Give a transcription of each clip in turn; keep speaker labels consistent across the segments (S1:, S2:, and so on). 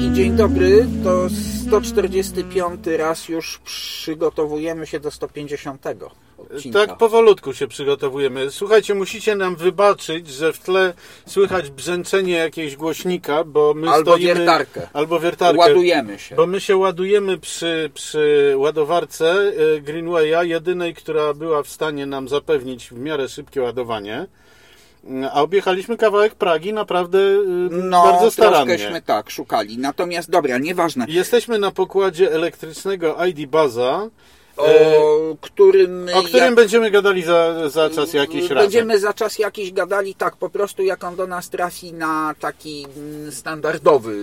S1: I dzień dobry, to 145 raz już przygotowujemy się do 150 odcinka.
S2: Tak, powolutku się przygotowujemy. Słuchajcie, musicie nam wybaczyć, że w tle słychać brzęczenie jakiegoś głośnika, bo my
S1: Albo
S2: stoimy...
S1: wiertarkę.
S2: Albo wiertarkę.
S1: Ładujemy się.
S2: Bo my się ładujemy przy, przy ładowarce e, Greenwaya, jedynej, która była w stanie nam zapewnić w miarę szybkie ładowanie. Mm, A objechaliśmy kawałek Pragi naprawdę e,
S1: No,
S2: bardzo starannie.
S1: troszkęśmy tak szukali. Natomiast dobra, nieważne.
S2: Jesteśmy na pokładzie elektrycznego ID Baza,
S1: O
S2: e,
S1: którym,
S2: o którym
S1: jak-
S2: będziemy gadali za, za czas jakiś raz.
S1: Będziemy za czas jakiś gadali, tak, po prostu jak on do nas trafi na taki mm, standardowy.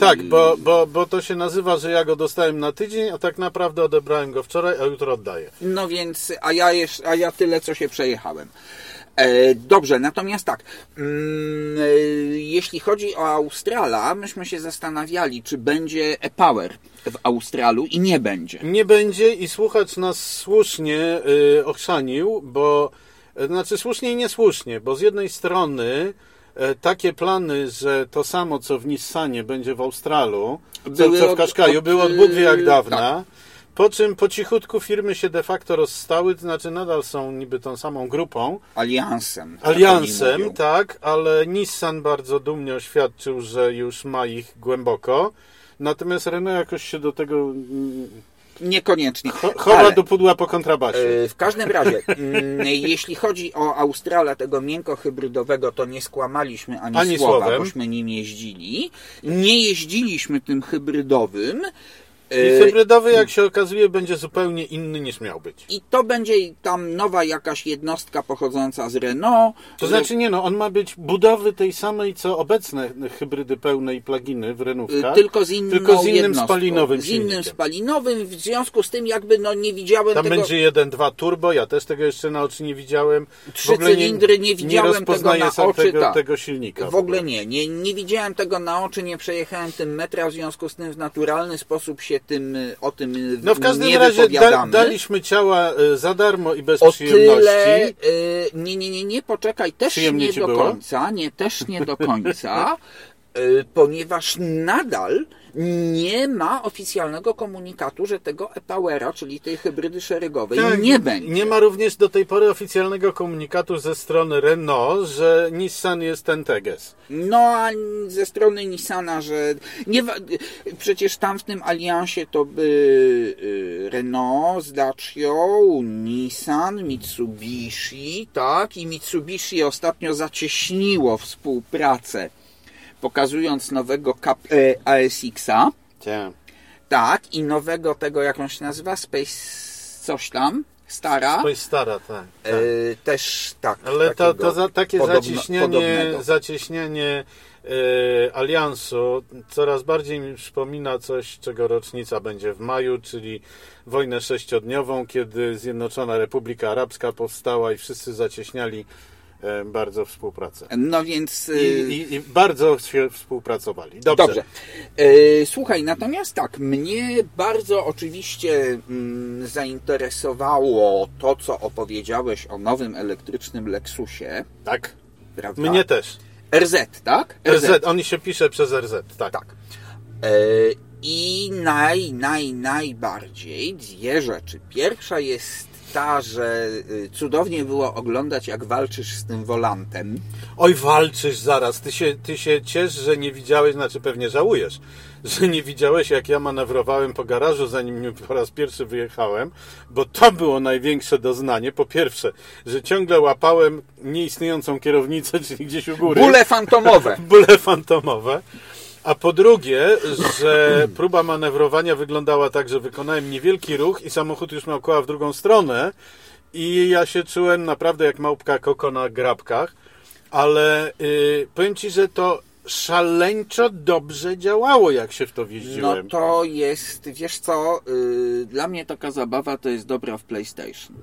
S2: Tak, bo, bo, bo to się nazywa, że ja go dostałem na tydzień, a tak naprawdę odebrałem go wczoraj, a jutro oddaję.
S1: No więc, a ja, jeszcze, a ja tyle, co się przejechałem. E, dobrze, natomiast tak, mm, e, jeśli chodzi o Australa, myśmy się zastanawiali, czy będzie e-power w Australu i nie będzie.
S2: Nie będzie i słuchacz nas słusznie y, ochrzanił, bo znaczy słusznie i niesłusznie, bo z jednej strony takie plany, że to samo co w Nissanie będzie w Australu, co, co w Kaszkaju, było od Bóg wie jak dawna. Po czym po cichutku firmy się de facto rozstały, to znaczy nadal są niby tą samą grupą,
S1: Aliansem. oni
S2: Aliansem, tak, ale Nissan bardzo dumnie oświadczył, że już ma ich głęboko. Natomiast Renault jakoś się do tego mm,
S1: Niekoniecznie.
S2: cho- chowa
S1: Ale-
S2: do pudła po kontrabasie.
S1: E, W każdym razie, mm, jeśli chodzi o Australa, tego miękko-hybrydowego, to nie skłamaliśmy ani,
S2: Ani
S1: słowa,
S2: słowem.
S1: bośmy nim jeździli. Nie jeździliśmy tym hybrydowym.
S2: I
S1: E,
S2: hybrydowy, jak się okazuje, będzie zupełnie inny niż miał być.
S1: I to będzie tam nowa jakaś jednostka pochodząca z Renault.
S2: To znaczy nie no, on ma być budowy tej samej, co obecne hybrydy pełne i pluginy w
S1: Y,
S2: Renówkach.
S1: Tylko z inną
S2: tylko z innym
S1: jednostką.
S2: spalinowym
S1: Z innym
S2: silnikiem.
S1: spalinowym, w związku z tym jakby no nie widziałem
S2: Tam
S1: tego...
S2: będzie 1.2 turbo, ja też tego jeszcze na oczy nie widziałem.
S1: Trzy cylindry nie widziałem
S2: nie
S1: tego
S2: rozpoznaję
S1: na
S2: sam
S1: oczy,
S2: tego,
S1: tak.
S2: tego silnika.
S1: W ogóle nie, nie, nie widziałem tego na oczy, nie przejechałem tym metra, w związku z tym w naturalny sposób się tym, y, o tym y,
S2: No w każdym
S1: nie
S2: razie da, daliśmy ciała y, za darmo i bez
S1: o
S2: przyjemności.
S1: tyle, nie, nie, nie, nie, poczekaj, też nie do
S2: było?
S1: końca, nie, też nie do końca, ponieważ nadal nie ma oficjalnego komunikatu, że tego e-Powera, czyli tej hybrydy szeregowej,
S2: Tak,
S1: nie będzie.
S2: Nie ma również do tej pory oficjalnego komunikatu ze strony Renault, że Nissan jest ten Teges.
S1: No, a ze strony Nissana, że nie, przecież tam w tym aliansie to by y, Renault z Dacią, Nissan, Mitsubishi, tak? I Mitsubishi ostatnio zacieśniło współpracę, pokazując nowego kap, e, ASX-a, tak, i nowego tego, jak on się nazywa, Space coś tam, stara,
S2: jest stara, tak. tak.
S1: e, też tak.
S2: Ale to, to za, takie
S1: podobno-
S2: zacieśnianie,
S1: podobnego.
S2: zacieśnianie e, aliansu coraz bardziej mi przypomina coś, czego rocznica będzie w maju, czyli wojnę sześciodniową, kiedy Zjednoczona Republika Arabska powstała i wszyscy zacieśniali e, bardzo współpracę.
S1: No więc...
S2: I,
S1: y,
S2: i, i bardzo się współpracowali. Dobrze.
S1: Dobrze. E, słuchaj, natomiast tak, mnie bardzo oczywiście mm, zainteresowało to, co opowiedziałeś o nowym elektrycznym Lexusie,
S2: Tak.
S1: prawda?
S2: Mnie też.
S1: RZ, tak?
S2: RZ, on się pisze przez RZ, tak.
S1: Tak. E, I naj, naj, najbardziej dwie rzeczy. Pierwsza jest ta, że y, cudownie było oglądać, jak walczysz z tym wolantem.
S2: Oj, walczysz zaraz. Ty się, ty się ciesz, że nie widziałeś, znaczy pewnie żałujesz, że nie widziałeś, jak ja manewrowałem po garażu, zanim po raz pierwszy wyjechałem, bo to było największe doznanie. Po pierwsze, że ciągle łapałem nieistniejącą kierownicę, czyli gdzieś u góry.
S1: Bóle fantomowe.
S2: Bóle fantomowe. A po drugie, że próba manewrowania wyglądała tak, że wykonałem niewielki ruch i samochód już miał koła w drugą stronę i ja się czułem naprawdę jak małpka koko na grabkach, ale y, powiem Ci, że to szaleńczo dobrze działało, jak się w to
S1: No
S2: wjeździłem.
S1: to jest, wiesz co, y, dla mnie taka zabawa to jest dobra w PlayStation.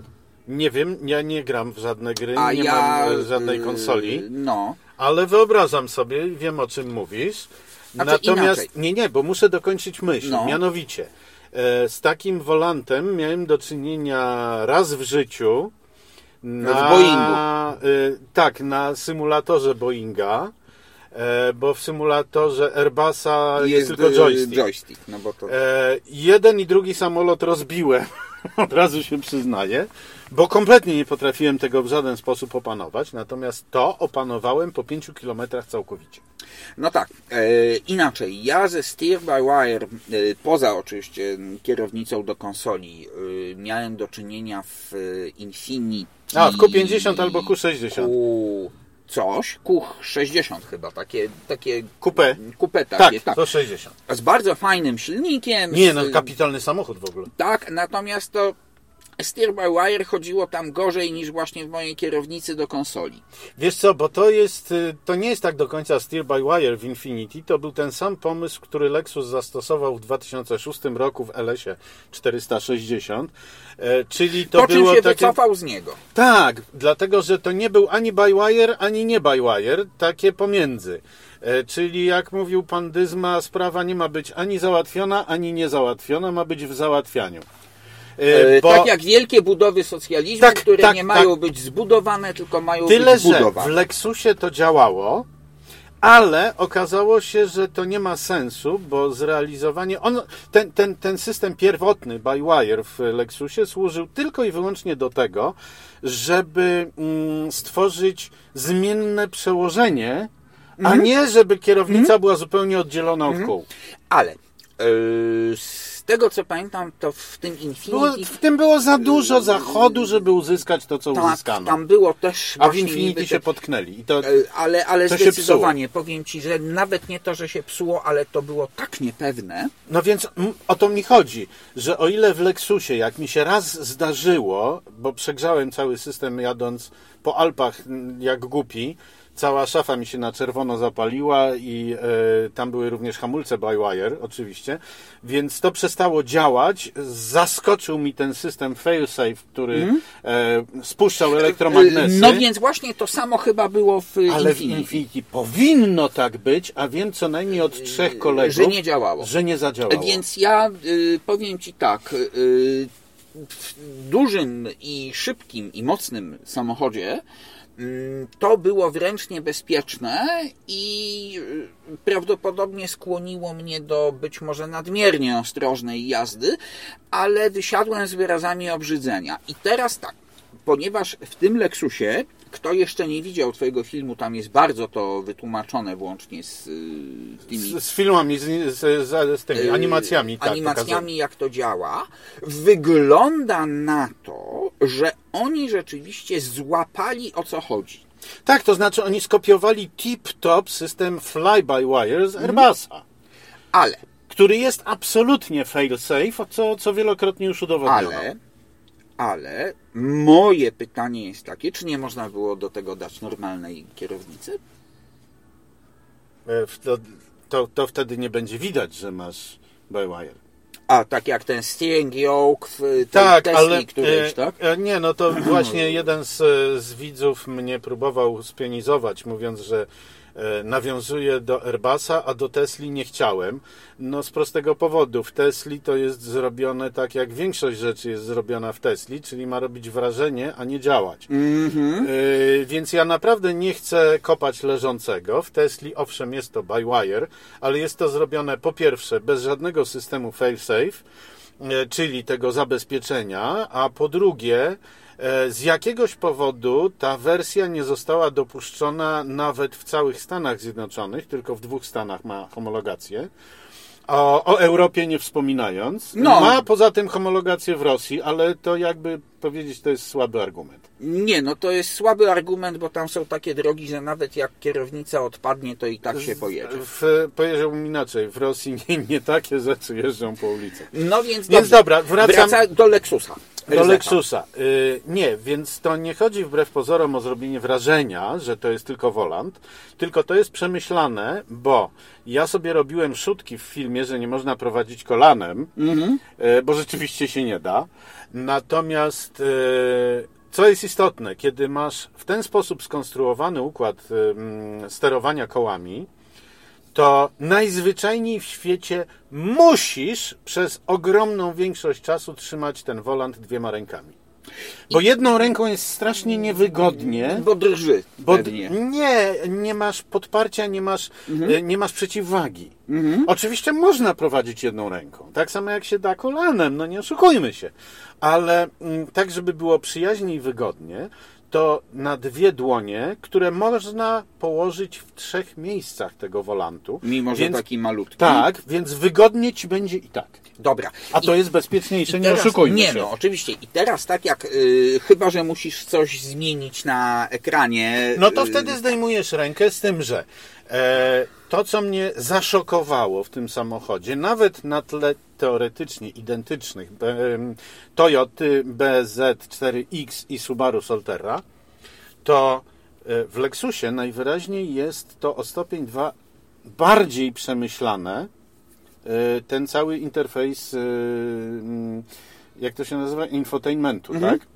S2: Nie wiem, ja nie gram w żadne gry,
S1: A
S2: nie
S1: ja...
S2: mam e, żadnej
S1: y,
S2: konsoli,
S1: No.
S2: ale wyobrażam sobie, wiem o czym mówisz. Natomiast,
S1: inaczej.
S2: nie, nie, bo muszę dokończyć myśl.
S1: No.
S2: Mianowicie, e, z takim wolantem miałem do czynienia raz w życiu na,
S1: W Boeingu.
S2: tak, na symulatorze Boeinga, e, bo w symulatorze Airbusa jest,
S1: Jest
S2: tylko joystick.
S1: joystick no bo to...
S2: E, jeden i drugi samolot rozbiłem, od razu się przyznaję, bo kompletnie nie potrafiłem tego w żaden sposób opanować, natomiast to opanowałem po 5 kilometrach całkowicie.
S1: No tak, e, inaczej. Ja ze Steer by Wire, e, poza oczywiście kierownicą do konsoli, e, miałem do czynienia w e, Infinity.
S2: A, w Q50 albo Q60.
S1: Q coś, Q60 chyba, takie, takie kupę
S2: Tak,
S1: takie, tak.
S2: to 60.
S1: Z bardzo fajnym silnikiem.
S2: Nie, no kapitalny samochód w ogóle.
S1: Tak, natomiast to Steer by Wire chodziło tam gorzej niż właśnie w mojej kierownicy do konsoli.
S2: Wiesz co, bo to jest, y, to nie jest tak do końca steer by wire w Infinity, to był ten sam pomysł, który Lexus zastosował w 2006 roku w LS-ie 460, e, czyli to
S1: po czym
S2: było
S1: się
S2: takie...
S1: wycofał z niego.
S2: Tak, dlatego, że to nie był ani by wire, ani nie by wire, takie pomiędzy. E, Czyli jak mówił pan Dyzma, sprawa nie ma być ani załatwiona, ani niezałatwiona, ma być w załatwianiu. E,
S1: E,
S2: bo-
S1: Tak jak wielkie budowy socjalizmu,
S2: Tak,
S1: które
S2: tak,
S1: nie
S2: tak.
S1: mają być zbudowane, tylko mają
S2: Tyle,
S1: być
S2: że w. Lexusie to działało, ale okazało się, że to nie ma sensu, bo zrealizowanie. On, ten, ten, ten system pierwotny by wire w Lexusie służył tylko i wyłącznie do tego, żeby mm, stworzyć zmienne przełożenie, a
S1: Mhm.
S2: nie żeby kierownica była zupełnie oddzielona od kół.
S1: Ale z tego co pamiętam, to w tym
S2: Było,
S1: Infinity
S2: w tym było za dużo zachodu, żeby uzyskać to, co
S1: tak,
S2: uzyskano.
S1: tam było też
S2: A w Infinity
S1: niby
S2: się
S1: te-
S2: potknęli. I to,
S1: E, Ale, ale
S2: To
S1: zdecydowanie powiem Ci, że nawet nie to, że się psuło, ale to było tak niepewne.
S2: No więc o to mi chodzi, że o ile w Lexusie, jak mi się raz zdarzyło, bo przegrzałem cały system jadąc po Alpach jak głupi, cała szafa mi się na czerwono zapaliła i e, tam były również hamulce by wire oczywiście, więc to przestało działać, zaskoczył mi ten system failsafe, który e, spuszczał elektromagnesy.
S1: No więc właśnie to samo chyba było w
S2: ale w
S1: Infinity.
S2: Infinity powinno tak być, a wiem co najmniej od trzech kolegów,
S1: że nie działało.
S2: że nie zadziałało.
S1: Więc ja y, powiem Ci tak, y, w dużym i szybkim i mocnym samochodzie to było wręcz niebezpieczne i y, prawdopodobnie skłoniło mnie do być może nadmiernie ostrożnej jazdy, ale wysiadłem z wyrazami obrzydzenia. I teraz tak, ponieważ w tym Lexusie, kto jeszcze nie widział Twojego filmu, tam jest bardzo to wytłumaczone włącznie z y, tymi
S2: Z, z filmami, z, z, z, tymi
S1: Yy,
S2: animacjami. tak,
S1: animacjami
S2: pokazują.
S1: jak to działa, wygląda na to, że oni rzeczywiście złapali o co chodzi.
S2: Tak, to znaczy oni skopiowali tip-top system fly-by-wire z Airbusa,
S1: Ale,
S2: który jest absolutnie fail-safe, co, co wielokrotnie już udowodniono.
S1: ale, ale moje pytanie jest takie, czy nie można było do tego dać normalnej kierownicy?
S2: E, To, to, to wtedy nie będzie widać, że masz by-wire.
S1: A, tak jak ten steering yoke w
S2: Tak,
S1: Tesli
S2: ale e,
S1: tak?
S2: e, nie, no to właśnie jeden z, z widzów mnie próbował spionizować, mówiąc, że nawiązuje do Airbusa, a do Tesli nie chciałem. No z prostego powodu. W Tesli to jest zrobione tak, jak większość rzeczy jest zrobiona w Tesli, czyli ma robić wrażenie, a nie działać.
S1: Mhm.
S2: Yy, więc ja naprawdę nie chcę kopać leżącego. W Tesli owszem jest to by wire, ale jest to zrobione po pierwsze bez żadnego systemu fail-safe, yy, czyli tego zabezpieczenia, a po drugie z jakiegoś powodu ta wersja nie została dopuszczona nawet w całych Stanach Zjednoczonych, tylko w dwóch Stanach ma homologację. O, o Europie nie wspominając.
S1: No.
S2: Ma poza tym homologację w Rosji, ale to jakby powiedzieć, to jest słaby argument.
S1: Nie, no to jest słaby argument, bo tam są takie drogi, że nawet jak kierownica odpadnie, to i tak się pojedzie.
S2: W, powiedziałbym inaczej, w Rosji nie, nie takie rzeczy jeżdżą po ulicy.
S1: No więc,
S2: Więc dobra, wracam
S1: Wraca do Lexusa.
S2: Do. Lexusa. Y, nie, więc to nie chodzi wbrew pozorom o zrobienie wrażenia, że to jest tylko wolant, tylko to jest przemyślane, bo ja sobie robiłem szutki w filmie, że nie można prowadzić kolanem,
S1: Mhm.
S2: y, bo rzeczywiście się nie da. Natomiast y, co jest istotne, kiedy masz w ten sposób skonstruowany układ sterowania kołami, to najzwyczajniej w świecie musisz przez ogromną większość czasu trzymać ten wolant dwiema rękami. Bo jedną ręką jest strasznie niewygodnie.
S1: Bo drży
S2: Bo
S1: pewnie.
S2: nie, nie masz podparcia, nie masz,
S1: Mhm.
S2: e, nie masz przeciwwagi. Oczywiście można prowadzić jedną ręką, tak samo jak się da kolanem, no nie oszukujmy się. Ale mm, tak, żeby było przyjaźnie i wygodnie, to na dwie dłonie, które można położyć w trzech miejscach tego wolantu.
S1: Mimo, że
S2: więc,
S1: taki malutki.
S2: Tak, więc wygodnie ci będzie i tak.
S1: Dobra.
S2: A to
S1: I-
S2: jest bezpieczniejsze,
S1: i
S2: nie
S1: teraz-
S2: oszukujmy
S1: Nie,
S2: się.
S1: no oczywiście. I teraz tak jak, y, chyba, że musisz coś zmienić na ekranie.
S2: No to
S1: y,
S2: wtedy zdejmujesz rękę z tym, że e, to, co mnie zaszokowało w tym samochodzie, nawet na tle teoretycznie identycznych Toyoty BZ4X i Subaru Solterra, to e, w Lexusie najwyraźniej jest to o stopień 2 bardziej przemyślane. E, Ten cały interfejs, e, jak to się nazywa, infotainmentu,
S1: Mhm.
S2: tak?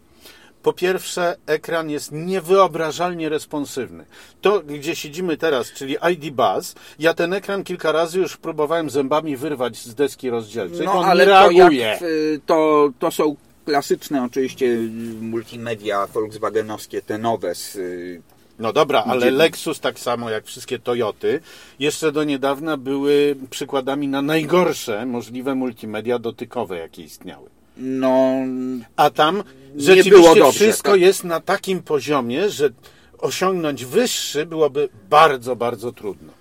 S2: Po pierwsze, ekran jest niewyobrażalnie responsywny. To, gdzie siedzimy teraz, czyli ID Buzz, ja ten ekran kilka razy już próbowałem zębami wyrwać z deski rozdzielczej,
S1: No
S2: on
S1: ale
S2: nie
S1: to,
S2: reaguje.
S1: jak, y, to, to są klasyczne oczywiście multimedia volkswagenowskie, te nowe z y,
S2: No dobra, ale Lexus, tak samo jak wszystkie Toyoty, jeszcze do niedawna były przykładami na najgorsze możliwe multimedia dotykowe, jakie istniały.
S1: No
S2: A tam
S1: Nie
S2: rzeczywiście
S1: było dobrze,
S2: wszystko
S1: tak.
S2: jest na takim poziomie, że osiągnąć wyższy byłoby bardzo, bardzo trudno.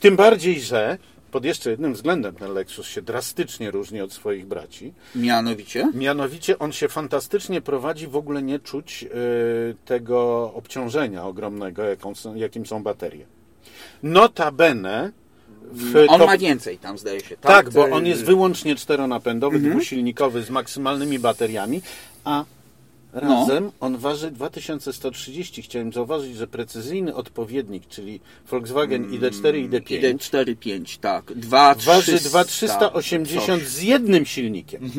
S2: Tym bardziej, że pod jeszcze jednym względem ten Lexus się drastycznie różni od swoich braci.
S1: mianowicie.
S2: Mianowicie on się fantastycznie prowadzi, w ogóle nie czuć y, tego obciążenia ogromnego, jaką jakim są baterie. Notabene w
S1: On
S2: top-
S1: ma więcej tam zdaje się.
S2: tak,
S1: tak
S2: bo on jest wyłącznie czteronapędowy, dwusilnikowy z maksymalnymi bateriami, a razem on waży 2130. Chciałem zauważyć, że precyzyjny odpowiednik, czyli Volkswagen ID4 i ID5,
S1: ID 4.5, tak. 2,
S2: waży
S1: 300,
S2: 2380
S1: coś.
S2: z jednym silnikiem.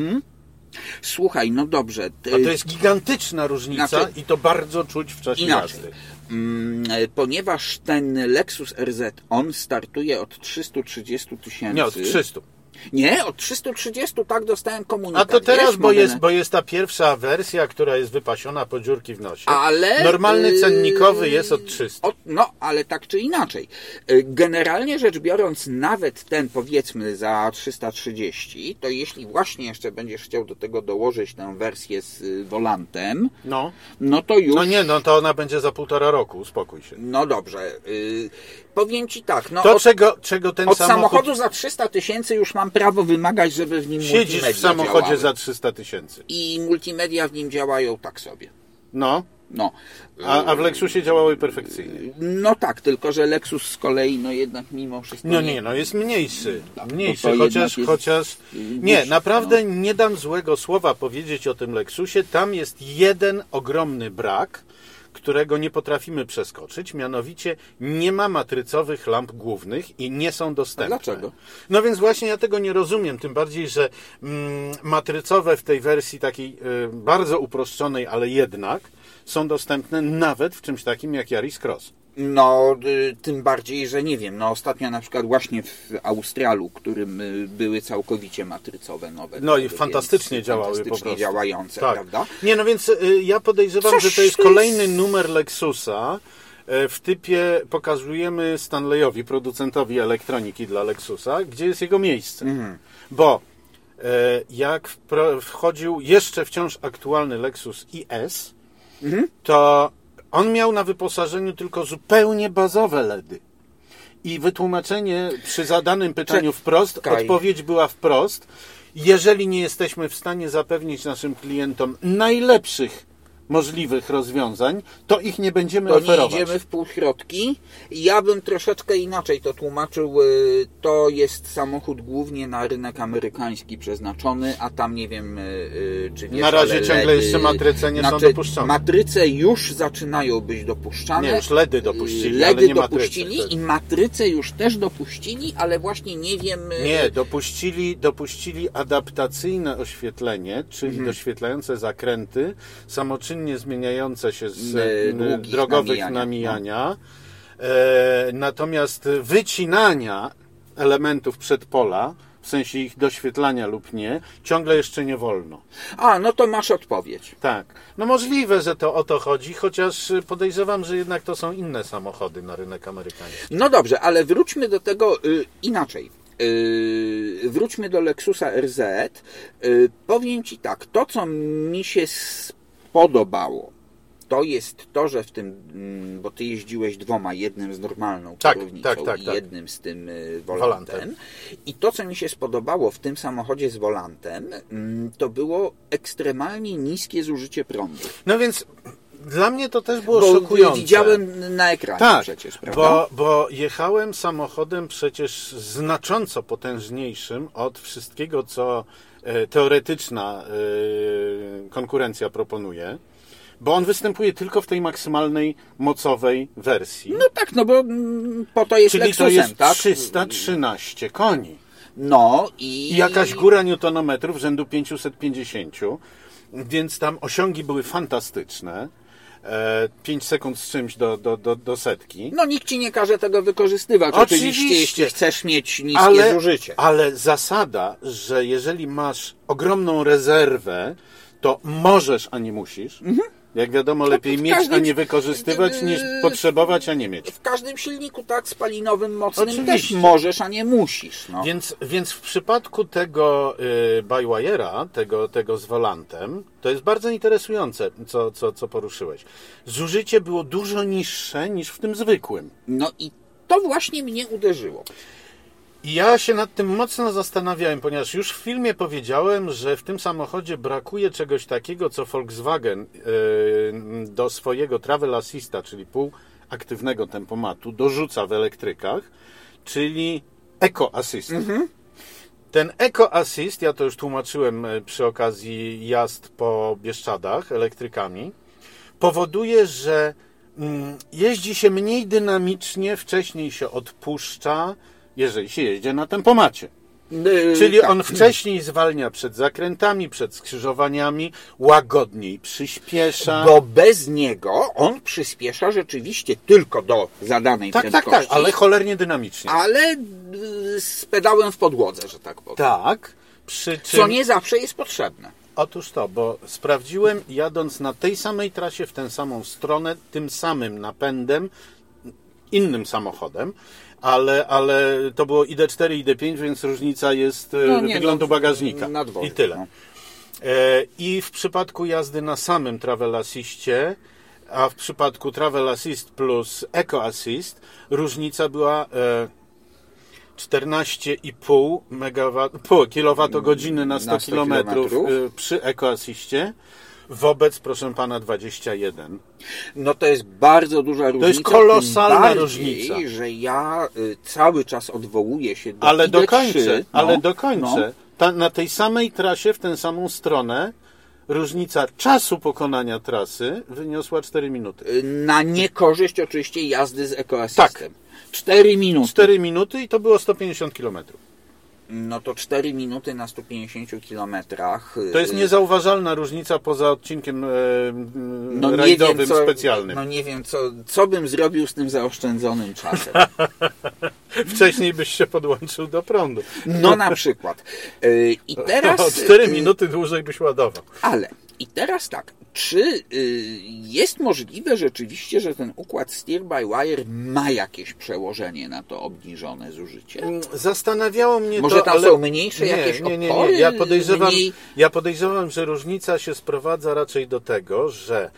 S1: Słuchaj, no dobrze. ty-
S2: A to jest gigantyczna różnica
S1: Znaczy-
S2: i to bardzo czuć w czasie
S1: Inaczej.
S2: jazdy.
S1: Mm, e, Ponieważ ten Lexus RZ, on startuje od 330 tysięcy.
S2: Nie, od 300.
S1: Nie, od 330 tak dostałem
S2: A
S1: komunikat.
S2: to teraz,
S1: Wiesz,
S2: bo jest, bo jest ta pierwsza wersja, która jest wypasiona po dziurki w nosie.
S1: Ale,
S2: Normalny
S1: yy,
S2: cennikowy jest od 300.
S1: Od, no, ale tak czy inaczej. Y, Generalnie rzecz biorąc, nawet ten powiedzmy za 330, to jeśli właśnie jeszcze będziesz chciał do tego dołożyć tę wersję z y, volantem,
S2: No.
S1: no to już.
S2: No nie, no to ona będzie za półtora roku, uspokój się.
S1: No dobrze. Powiem ci tak, no
S2: To
S1: od,
S2: czego, czego ten
S1: od
S2: samochód...
S1: samochodu za 300 tysięcy już mam prawo wymagać, żeby w nim
S2: Siedzisz w samochodzie
S1: działały.
S2: za 300 tysięcy.
S1: I multimedia w nim działają tak sobie.
S2: No,
S1: No.
S2: a, a w Lexusie działały perfekcyjnie.
S1: No tak, tylko że Lexus z kolei, no jednak mimo wszystko.
S2: No nie, no jest mniejszy. Mniejszy, chociaż,
S1: jednak jest
S2: chociaż...
S1: wyższy,
S2: Nie,
S1: no.
S2: naprawdę nie dam złego słowa powiedzieć o tym Lexusie. Tam jest jeden ogromny brak, którego nie potrafimy przeskoczyć, mianowicie nie ma matrycowych lamp głównych i nie są dostępne.
S1: A dlaczego?
S2: No więc właśnie ja tego nie rozumiem, tym bardziej, że mm, matrycowe w tej wersji takiej y, bardzo uproszczonej, ale jednak są dostępne nawet w czymś takim jak Yaris Cross.
S1: No, y, tym bardziej, że nie wiem, no ostatnio na przykład właśnie w Australu, którym y, były całkowicie matrycowe nowe.
S2: No i fantastycznie działały po
S1: fantastycznie
S2: prostu.
S1: działające,
S2: Tak.
S1: prawda?
S2: Nie, no więc y, ja podejrzewam,
S1: Coś
S2: że to jest kolejny numer Lexusa. E, W typie pokazujemy Stanleyowi, producentowi elektroniki dla Lexusa, gdzie jest jego miejsce.
S1: Mhm.
S2: Bo e, jak wchodził jeszcze wciąż aktualny Lexus IS,
S1: Mhm.
S2: to on miał na wyposażeniu tylko zupełnie bazowe LEDy. I wytłumaczenie przy zadanym pytaniu wprost,
S1: Czekaj.
S2: odpowiedź była wprost. Jeżeli nie jesteśmy w stanie zapewnić naszym klientom najlepszych możliwych rozwiązań, to ich nie będziemy
S1: To nie
S2: oferować.
S1: idziemy w półśrodki. Ja bym troszeczkę inaczej to tłumaczył. y, To jest samochód głównie na rynek amerykański przeznaczony, a tam nie wiem, y, y, czy wiesz,
S2: Na razie ciągle jeszcze matryce nie są
S1: znaczy,
S2: dopuszczone.
S1: Matryce już zaczynają być dopuszczane.
S2: Nie, już LEDy dopuścili,
S1: LEDy
S2: ale nie matryce
S1: dopuścili
S2: wtedy.
S1: i matryce już też dopuścili, ale właśnie nie wiem...
S2: Nie, dopuścili, dopuścili adaptacyjne oświetlenie, czyli
S1: Mhm.
S2: doświetlające zakręty, samoczynnie zmieniające się z
S1: długich
S2: drogowych
S1: namijania,
S2: namijania. E, natomiast wycinania elementów przedpola w w sensie ich doświetlania lub nie, ciągle jeszcze nie wolno.
S1: A, no to masz odpowiedź.
S2: Tak. No możliwe, że to o to chodzi, chociaż podejrzewam, że jednak to są inne samochody na rynek amerykański.
S1: No dobrze, ale wróćmy do tego y, inaczej. Y, wróćmy do Lexusa RZ. Y, powiem Ci tak, to co mi się spodobało, to jest to, że w tym, mm, bo Ty jeździłeś dwoma, jednym z normalną
S2: Tak,
S1: kierownicą
S2: tak, tak,
S1: i
S2: tak.
S1: jednym z tym y, volantem.
S2: Volantem.
S1: I to, co mi się spodobało w tym samochodzie z volantem, mm, to było ekstremalnie niskie zużycie prądu.
S2: No więc dla mnie to też było
S1: Bo
S2: szokujące.
S1: widziałem na ekranie
S2: Tak,
S1: przecież, prawda?
S2: bo, bo jechałem samochodem przecież znacząco potężniejszym od wszystkiego, co teoretyczna e, konkurencja proponuje, bo on występuje tylko w tej maksymalnej mocowej wersji.
S1: No tak, no bo mm, po to jest
S2: Czyli
S1: Lexusem,
S2: to jest
S1: tak?
S2: 313 koni.
S1: No i...
S2: I jakaś góra newtonometrów rzędu 550, więc tam osiągi były fantastyczne. 5 sekund z czymś do, do, do, do setki.
S1: No nikt ci nie każe tego wykorzystywać.
S2: Oczywiście.
S1: Oczywiście, jeśli chcesz mieć niskie
S2: ale,
S1: zużycie.
S2: ale zasada, że jeżeli masz ogromną rezerwę, to możesz, a nie musisz. Jak wiadomo, lepiej
S1: w
S2: mieć, a nie wykorzystywać, niż potrzebować, a nie mieć.
S1: W każdym silniku tak spalinowym mocnym
S2: Oczywiście.
S1: też możesz, a nie musisz. No.
S2: Więc, więc w przypadku tego y, Bywire'a, tego, tego z volantem, to jest bardzo interesujące, co, co, co poruszyłeś. Zużycie było dużo niższe niż w tym zwykłym.
S1: no i to właśnie mnie uderzyło.
S2: I ja się nad tym mocno zastanawiałem, ponieważ już w filmie powiedziałem, że w tym samochodzie brakuje czegoś takiego, co Volkswagen yy, do swojego Travel Assista, czyli półaktywnego tempomatu, dorzuca w elektrykach, czyli Eco Assist. Ten Eco Assist, ja to już tłumaczyłem e, przy okazji jazd po Bieszczadach elektrykami, powoduje, że mm, jeździ się mniej dynamicznie, wcześniej się odpuszcza, jeżeli się jedzie na tempomacie.
S1: Yy,
S2: Czyli
S1: tak.
S2: on wcześniej zwalnia przed zakrętami, przed skrzyżowaniami, łagodniej przyspiesza.
S1: Bo bez niego on przyspiesza rzeczywiście tylko do zadanej
S2: tak, tak,
S1: prędkości.
S2: tak, ale cholernie dynamicznie.
S1: ale yy, z pedałem w podłodze, że tak powiem.
S2: Tak, przy czym...
S1: Co nie zawsze jest potrzebne.
S2: Otóż to, bo sprawdziłem jadąc na tej samej trasie, w tę samą stronę, tym samym napędem, innym samochodem, ale, ale to było ID4 i ID5, więc różnica jest e,
S1: No nie,
S2: wyglądu
S1: no,
S2: bagażnika.
S1: na
S2: I tyle.
S1: no.
S2: E, I w przypadku jazdy na samym Travel Assistie, a w przypadku Travel Assist plus Eco Assist, różnica była e, 14,5 megawatt, pół kilowatogodziny na 100,
S1: Na 100
S2: kilometrów
S1: kilometrów.
S2: e, przy Eco Assistie, wobec, proszę pana, 21.
S1: No to jest bardzo duża różnica.
S2: jest kolosalna
S1: bardziej,
S2: różnica.
S1: że ja y, cały czas odwołuję się do
S2: Ale
S1: ID3,
S2: dokończę,
S1: no,
S2: ale dokończę.
S1: no.
S2: Ta, na tej samej trasie, w tę samą stronę, różnica czasu pokonania trasy wyniosła 4 minuty.
S1: Y, Na niekorzyść oczywiście jazdy z ekoasystem.
S2: Tak.
S1: 4 minuty.
S2: 4 minuty i to było 150 kilometrów.
S1: No to 4 minuty na 150 kilometrach. y,
S2: To jest niezauważalna różnica poza odcinkiem e,
S1: no
S2: rajdowym
S1: co,
S2: specjalnym.
S1: No nie wiem, co, co bym zrobił z tym zaoszczędzonym czasem.
S2: Wcześniej byś się podłączył do prądu.
S1: No na przykład. Y, I teraz...
S2: o 4
S1: y,
S2: minuty dłużej byś ładował.
S1: Ale i teraz tak, czy y, jest możliwe rzeczywiście, że ten układ steer by wire ma jakieś przełożenie na to obniżone zużycie?
S2: Zastanawiało mnie
S1: Może
S2: to,
S1: tam
S2: ale...
S1: są mniejsze
S2: nie,
S1: jakieś
S2: nie, nie, nie. Ja podejrzewam,
S1: mniej-
S2: ja podejrzewam, że różnica się sprowadza raczej do tego, że e,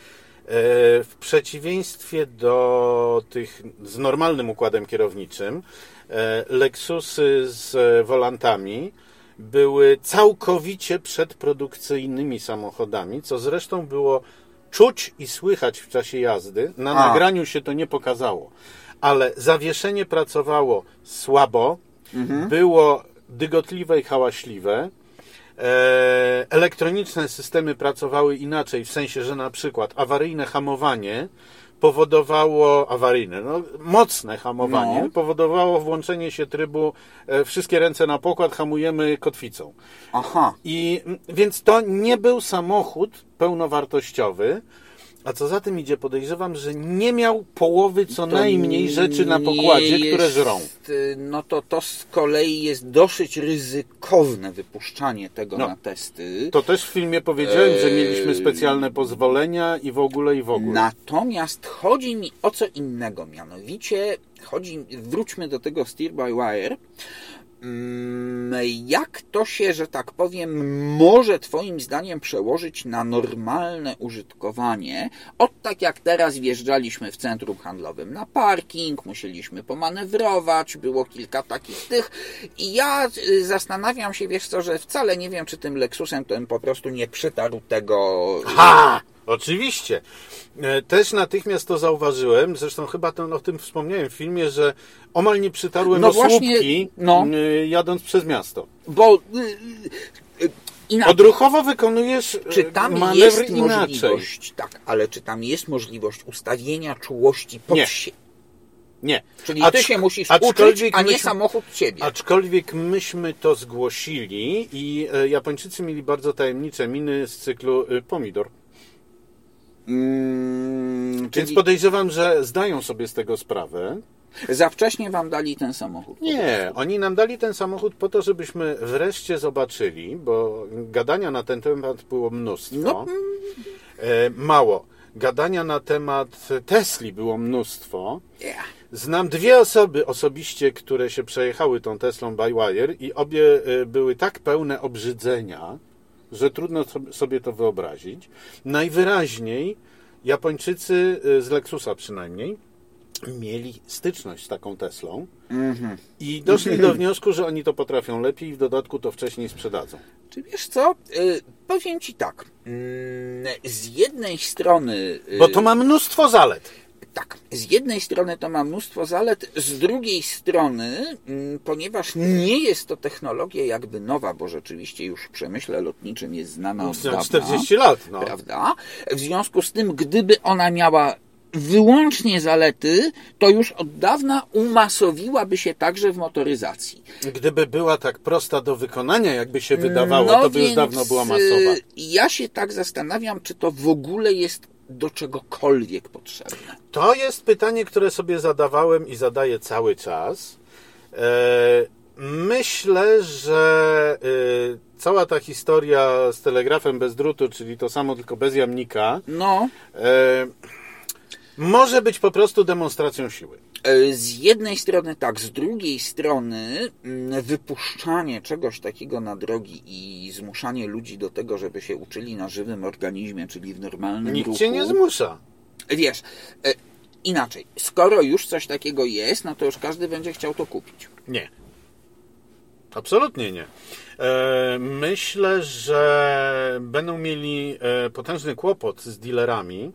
S2: w przeciwieństwie do tych z normalnym układem kierowniczym, e, Lexusy z volantami były całkowicie przedprodukcyjnymi samochodami, co zresztą było czuć i słychać w czasie jazdy. Na
S1: A.
S2: nagraniu się to nie pokazało, ale zawieszenie pracowało słabo, było dygotliwe i hałaśliwe. E, elektroniczne systemy pracowały inaczej, w sensie, że na przykład awaryjne hamowanie powodowało, awaryjne, no, mocne hamowanie,
S1: No.
S2: powodowało włączenie się trybu e, wszystkie ręce na pokład, hamujemy kotwicą.
S1: Aha,
S2: I więc to nie był samochód pełnowartościowy, A co za tym idzie, podejrzewam, że nie miał połowy co najmniej rzeczy na pokładzie,
S1: nie
S2: które
S1: jest,
S2: żrą.
S1: y, No to to z kolei jest dosyć ryzykowne wypuszczanie tego
S2: No.
S1: na testy.
S2: To też w filmie powiedziałem, że mieliśmy specjalne pozwolenia i w ogóle i w ogóle.
S1: Natomiast chodzi mi o co innego, mianowicie chodzi, wróćmy do tego steer by wire. Mm, Jak to się, że tak powiem, może Twoim zdaniem przełożyć na normalne użytkowanie? Od tak jak teraz wjeżdżaliśmy w centrum handlowym na parking, musieliśmy pomanewrować, było kilka takich tych i ja y, zastanawiam się, wiesz co, że wcale nie wiem, czy tym Lexusem to bym po prostu nie przytarł tego...
S2: Ha! Oczywiście. E, Też natychmiast to zauważyłem, zresztą chyba ten, o tym wspomniałem w filmie, że omal nie przytarłem
S1: No właśnie,
S2: słupki,
S1: no.
S2: jadąc przez miasto.
S1: Bo... y, y, y, Inaczej.
S2: Odruchowo wykonujesz e,
S1: Czy tam
S2: manewr
S1: jest
S2: inaczej.
S1: możliwość, tak, ale czy tam jest możliwość ustawienia czułości pod
S2: Nie.
S1: sie-
S2: Nie.
S1: Czyli
S2: Acz-
S1: ty się musisz uczyć, a nie
S2: myśmy-
S1: samochód ciebie.
S2: Aczkolwiek myśmy to zgłosili i e, Japończycy mieli bardzo tajemnicze miny z cyklu pomidor.
S1: Mm,
S2: Więc
S1: czyli
S2: podejrzewam, że zdają sobie z tego sprawę.
S1: za wcześnie wam dali ten samochód.
S2: Nie, oni nam dali ten samochód po to, żebyśmy wreszcie zobaczyli, bo gadania na ten temat było mnóstwo.
S1: No,
S2: E, mało. Gadania na temat Tesli było mnóstwo.
S1: Yeah.
S2: Znam dwie osoby osobiście, które się przejechały tą Teslą by Wire i obie e, były tak pełne obrzydzenia, że trudno sob- sobie to wyobrazić. Najwyraźniej Japończycy e, z Lexusa przynajmniej mieli styczność z taką Teslą i doszli do wniosku, że oni to potrafią lepiej i w dodatku to wcześniej sprzedadzą.
S1: Czy wiesz co? Y, powiem ci tak. Mm, z jednej strony. y,
S2: Bo to ma mnóstwo zalet.
S1: Tak, z jednej strony to ma mnóstwo zalet, z drugiej strony, mm, ponieważ nie jest to technologia jakby nowa, bo rzeczywiście już w przemyśle lotniczym jest znana od dawna,
S2: 40 lat, no.
S1: prawda? W związku z tym, gdyby ona miała wyłącznie zalety, to już od dawna umasowiłaby się także w motoryzacji.
S2: Gdyby była tak prosta do wykonania, jakby się wydawało,
S1: No
S2: to by już dawno była
S1: y,
S2: masowa.
S1: Ja się tak zastanawiam, czy to w ogóle jest do czegokolwiek potrzebne.
S2: To jest pytanie, które sobie zadawałem i zadaję cały czas. E, Myślę, że e, cała ta historia z telegrafem bez drutu, czyli to samo tylko bez jamnika,
S1: No,
S2: e, może być po prostu demonstracją siły.
S1: E, Z jednej strony tak, z drugiej strony mm, wypuszczanie czegoś takiego na drogi i zmuszanie ludzi do tego, żeby się uczyli na żywym organizmie, czyli w normalnym
S2: Nikt
S1: ruchu.
S2: cię nie zmusza.
S1: Wiesz, e, inaczej, skoro już coś takiego jest, no to już każdy będzie chciał to kupić.
S2: Nie. Absolutnie nie. E, Myślę, że będą mieli potężny kłopot z dealerami,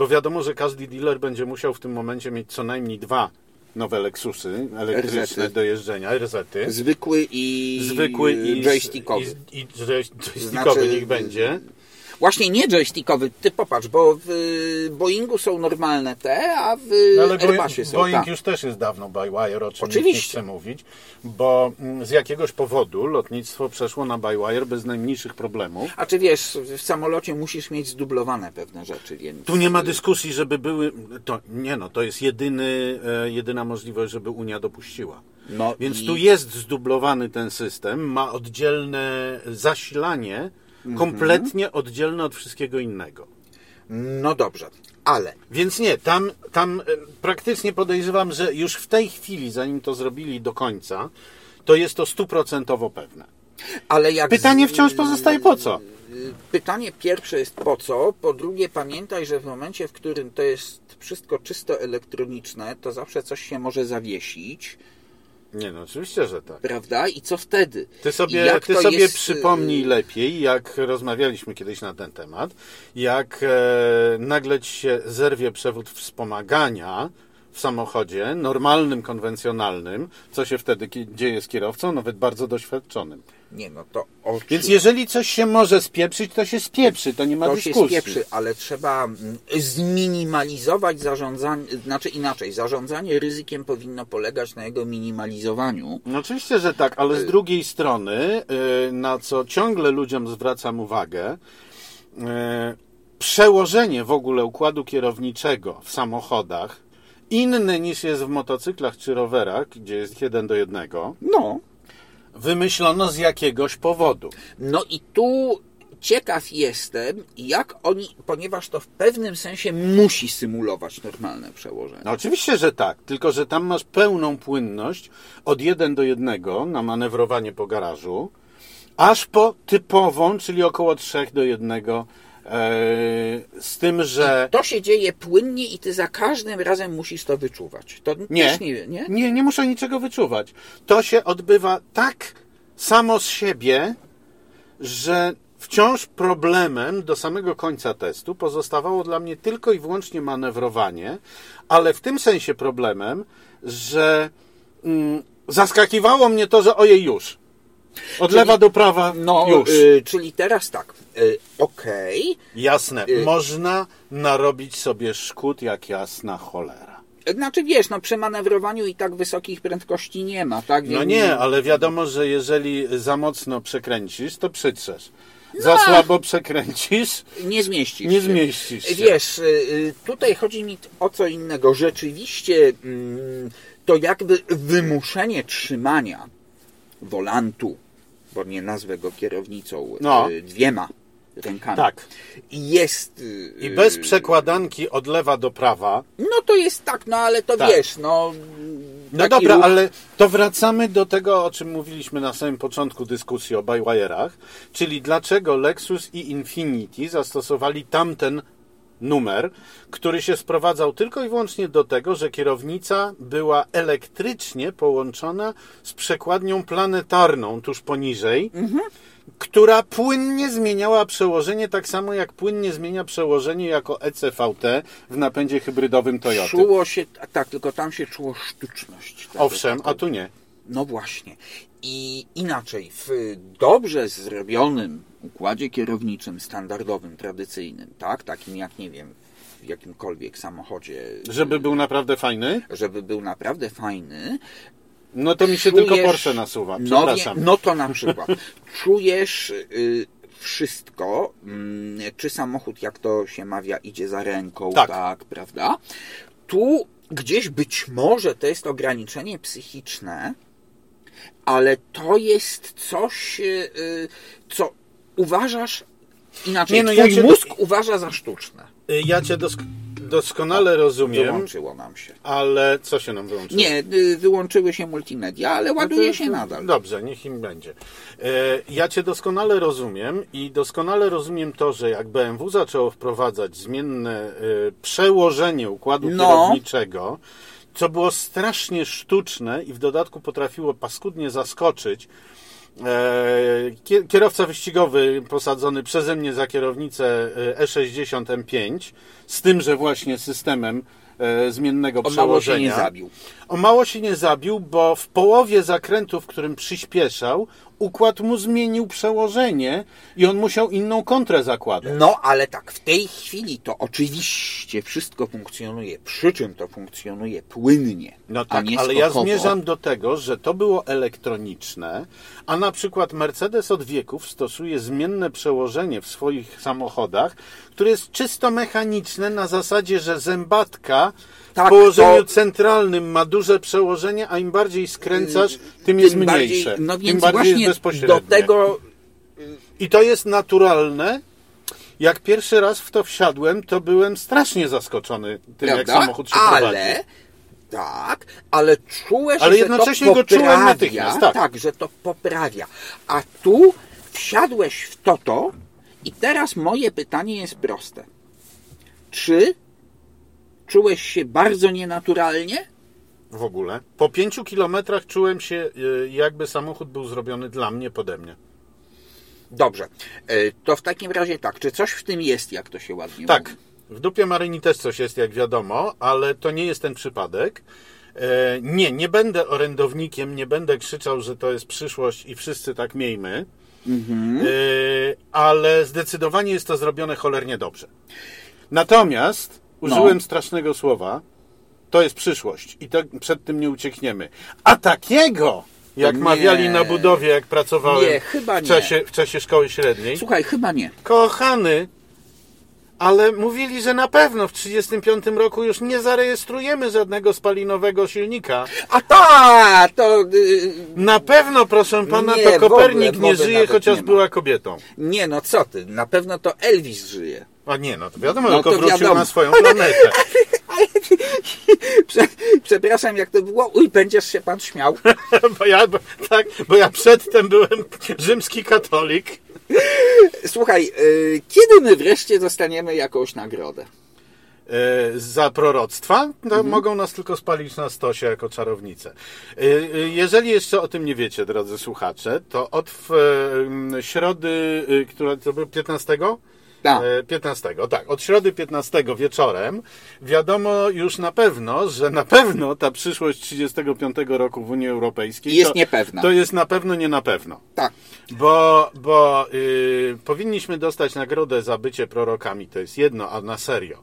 S2: bo wiadomo, że każdy dealer będzie musiał w tym momencie mieć co najmniej dwa nowe Lexusy elektryczne
S1: RZ-y.
S2: do jeżdżenia, RZ-y.
S1: Zwykły i
S2: Zwykły i
S1: joystickowy.
S2: I, i joy- joystickowy
S1: Znaczy,
S2: niech będzie.
S1: Właśnie nie joystickowy, ty popatrz, bo w Boeingu są normalne te, a w
S2: No, ale
S1: Airbusie są
S2: Boeing
S1: tak.
S2: już też jest dawno by wire, o czym
S1: Oczywiście.
S2: chce mówić, bo mm, z jakiegoś powodu lotnictwo przeszło na by wire bez najmniejszych problemów.
S1: A czy wiesz, w samolocie musisz mieć zdublowane pewne rzeczy, więc...
S2: Tu nie ma dyskusji, żeby były. To, nie no, to jest jedyny, e, jedyna możliwość, żeby Unia dopuściła.
S1: No
S2: Więc
S1: i-
S2: tu jest zdublowany ten system, ma oddzielne zasilanie. Kompletnie oddzielne od wszystkiego innego.
S1: No dobrze, ale
S2: Więc nie, tam, tam e, praktycznie podejrzewam, że już w tej chwili, zanim to zrobili do końca, to jest to stuprocentowo pewne.
S1: Ale jak
S2: Pytanie
S1: z-
S2: wciąż pozostaje po co?
S1: Pytanie pierwsze jest po co? Po drugie, pamiętaj, że w momencie, w którym to jest wszystko czysto elektroniczne, to zawsze coś się może zawiesić,
S2: Nie no, oczywiście, że tak.
S1: prawda? I co wtedy?
S2: Ty sobie,
S1: Jak
S2: ty sobie
S1: jest,
S2: przypomnij
S1: y,
S2: lepiej, jak rozmawialiśmy kiedyś na ten temat, jak e, nagle ci się zerwie przewód wspomagania w samochodzie, normalnym, konwencjonalnym, co się wtedy dzieje z kierowcą, nawet bardzo doświadczonym.
S1: Nie, no to o
S2: Więc jeżeli coś się może spieprzyć, to się spieprzy, to nie ma
S1: to się
S2: dyskusji.
S1: spieprzy, ale trzeba mm, zminimalizować zarządzanie, znaczy inaczej, zarządzanie ryzykiem powinno polegać na jego minimalizowaniu.
S2: No oczywiście, że tak, ale z drugiej strony, y, na co ciągle ludziom zwracam uwagę, y, przełożenie w ogóle układu kierowniczego w samochodach inne niż jest w motocyklach czy rowerach, gdzie jest jeden do jednego,
S1: No,
S2: wymyślono z jakiegoś powodu.
S1: no i tu ciekaw jestem, jak oni, ponieważ to w pewnym sensie musi symulować normalne przełożenie.
S2: No oczywiście, że tak, tylko że tam masz pełną płynność od 1 do 1 na manewrowanie po garażu, aż po typową, czyli około 3 do 1, e, z tym, że...
S1: To się dzieje płynnie i ty za każdym razem musisz to wyczuwać. To
S2: Nie,
S1: nie, nie?
S2: nie, nie muszę niczego wyczuwać. To się odbywa tak samo z siebie, że wciąż problemem do samego końca testu pozostawało dla mnie tylko i wyłącznie manewrowanie, ale w tym sensie problemem, że mm, zaskakiwało mnie to, że ojej już. Od lewa do prawa
S1: No,
S2: już.
S1: y, czyli teraz tak, y, okej,
S2: Jasne,
S1: y-
S2: można narobić sobie szkód jak jasna cholera.
S1: Znaczy wiesz, no przy manewrowaniu i tak wysokich prędkości nie ma, tak?
S2: No
S1: Więc-
S2: nie, ale wiadomo, że jeżeli za mocno przekręcisz, to przytrzesz. Za słabo przekręcisz,
S1: Nie zmieścisz
S2: nie zmieścisz się.
S1: Wiesz, y, tutaj chodzi mi o co innego. Rzeczywiście mm, to jakby wymuszenie trzymania wolantu, bo nie nazwę go kierownicą,
S2: No.
S1: y, dwiema rękami.
S2: Tak.
S1: Jest. y,
S2: I bez przekładanki od lewa do prawa.
S1: No to jest tak, no ale to
S2: Tak.
S1: wiesz, no.
S2: No dobra,
S1: ruch-
S2: ale to wracamy do tego, o czym mówiliśmy na samym początku dyskusji o Bywire'ach, czyli dlaczego Lexus i Infiniti zastosowali tamten numer, który się sprowadzał tylko i wyłącznie do tego, że kierownica była elektrycznie połączona z przekładnią planetarną tuż poniżej, która płynnie zmieniała przełożenie, tak samo jak płynnie zmienia przełożenie jako ECVT w napędzie hybrydowym Toyota.
S1: Czuło się, tak, tylko tam się czuło sztuczność. Tak,
S2: Owszem,
S1: tak,
S2: a tu nie.
S1: No właśnie. I inaczej, w dobrze zrobionym układzie kierowniczym, standardowym, tradycyjnym, tak, takim jak, nie wiem, w jakimkolwiek samochodzie,
S2: Żeby był naprawdę fajny,
S1: żeby był naprawdę fajny,
S2: no to mi się
S1: czujesz,
S2: tylko Porsche nasuwa.
S1: No,
S2: Przepraszam.
S1: wie- no to na przykład. czujesz y, wszystko, mm, czy samochód, jak to się mawia, idzie za ręką,
S2: Tak.
S1: tak, prawda? Tu gdzieś być może to jest ograniczenie psychiczne, ale to jest coś, y, co uważasz inaczej.
S2: Nie, no,
S1: twój
S2: ja
S1: mózg uważa za sztuczne.
S2: Y, Ja cię dosk- doskonale rozumiem,
S1: Wyłączyło nam się.
S2: ale co się nam wyłączyło?
S1: Nie, y, wyłączyły się multimedia, ale
S2: No
S1: ładuje
S2: to-
S1: się nadal.
S2: Dobrze, niech im będzie. E, Ja Cię doskonale rozumiem i doskonale rozumiem to, że jak BMW zaczęło wprowadzać zmienne przełożenie układu
S1: No.
S2: kierowniczego, co było strasznie sztuczne i w dodatku potrafiło paskudnie zaskoczyć, kierowca wyścigowy posadzony przeze mnie za kierownicę e, E60 M5 z tymże właśnie systemem e, zmiennego
S1: O mało się nie zabił.
S2: O mało się nie zabił, bo w połowie zakrętu, w którym przyspieszał, układ mu zmienił przełożenie i on musiał inną kontrę zakładać.
S1: No, ale tak, w tej chwili to oczywiście wszystko funkcjonuje, przy czym to funkcjonuje płynnie,
S2: No tak, ale ja zmierzam do tego, że to było elektroniczne, a na przykład Mercedes od wieków stosuje zmienne przełożenie w swoich samochodach, które jest czysto mechaniczne na zasadzie, że zębatka
S1: Tak,
S2: w położeniu
S1: to-
S2: centralnym ma duże przełożenie, a im bardziej skręcasz, tym jest
S1: Tym bardziej-
S2: mniejsze.
S1: No
S2: tym
S1: więc
S2: bardziej jest bezpośrednie.
S1: do tego
S2: I to jest naturalne. Jak pierwszy raz w to wsiadłem, to byłem strasznie zaskoczony tym, jak
S1: prawda?
S2: samochód się prowadzi.
S1: ale tak, ale czułeś,
S2: Ale
S1: że
S2: jednocześnie
S1: to
S2: go
S1: poprawia,
S2: czułem natychmiast, tak.
S1: tak, że to poprawia. A tu wsiadłeś w toto i teraz moje pytanie jest proste. Czy czułeś się bardzo nienaturalnie?
S2: W ogóle. Po pięciu kilometrach czułem się, y, jakby samochód był zrobiony dla mnie, pode mnie.
S1: Dobrze. E, To w takim razie tak, czy coś w tym jest, jak to się ładnie
S2: Tak,
S1: mówi?
S2: w dupie Maryni też coś jest, jak wiadomo, ale to nie jest ten przypadek. E, Nie, nie będę orędownikiem, nie będę krzyczał, że to jest przyszłość i wszyscy tak miejmy,
S1: Mhm.
S2: E, ale zdecydowanie jest to zrobione cholernie dobrze. Natomiast użyłem
S1: No.
S2: strasznego słowa, to jest przyszłość i to przed tym nie uciekniemy. A takiego, jak
S1: Nie.
S2: mawiali na budowie, jak pracowałem
S1: Nie,
S2: w, czasie, w czasie szkoły średniej,
S1: Słuchaj, chyba nie.
S2: kochany, Ale mówili, że na pewno w 1935 roku już nie zarejestrujemy żadnego spalinowego silnika.
S1: A ta, to... y,
S2: Na pewno, proszę pana,
S1: Nie,
S2: to
S1: w ogóle
S2: Kopernik nie żyje, chociaż
S1: nie
S2: była kobietą.
S1: Nie, no co ty, na pewno to Elvis żyje.
S2: A nie, no to wiadomo,
S1: No
S2: tylko
S1: to
S2: wrócił
S1: wiadomo.
S2: na swoją planetę.
S1: Prze, przepraszam, jak to było? Uj, będziesz się pan śmiał.
S2: bo, ja, bo, tak, bo ja przedtem byłem rzymski katolik.
S1: Słuchaj, y, kiedy my wreszcie dostaniemy jakąś nagrodę?
S2: E, za proroctwa, to
S1: Mhm.
S2: mogą nas tylko spalić na stosie jako czarownice. E, Jeżeli jeszcze o tym nie wiecie, drodzy słuchacze, to od środy, która to był 15? E, 15, tak. Od środy 15 wieczorem wiadomo już na pewno, że na pewno ta przyszłość 35 roku w Unii Europejskiej
S1: Jest
S2: to,
S1: niepewna.
S2: To jest na pewno nie na pewno.
S1: Tak.
S2: Bo, bo y, powinniśmy dostać nagrodę za bycie prorokami, to jest jedno, a na serio.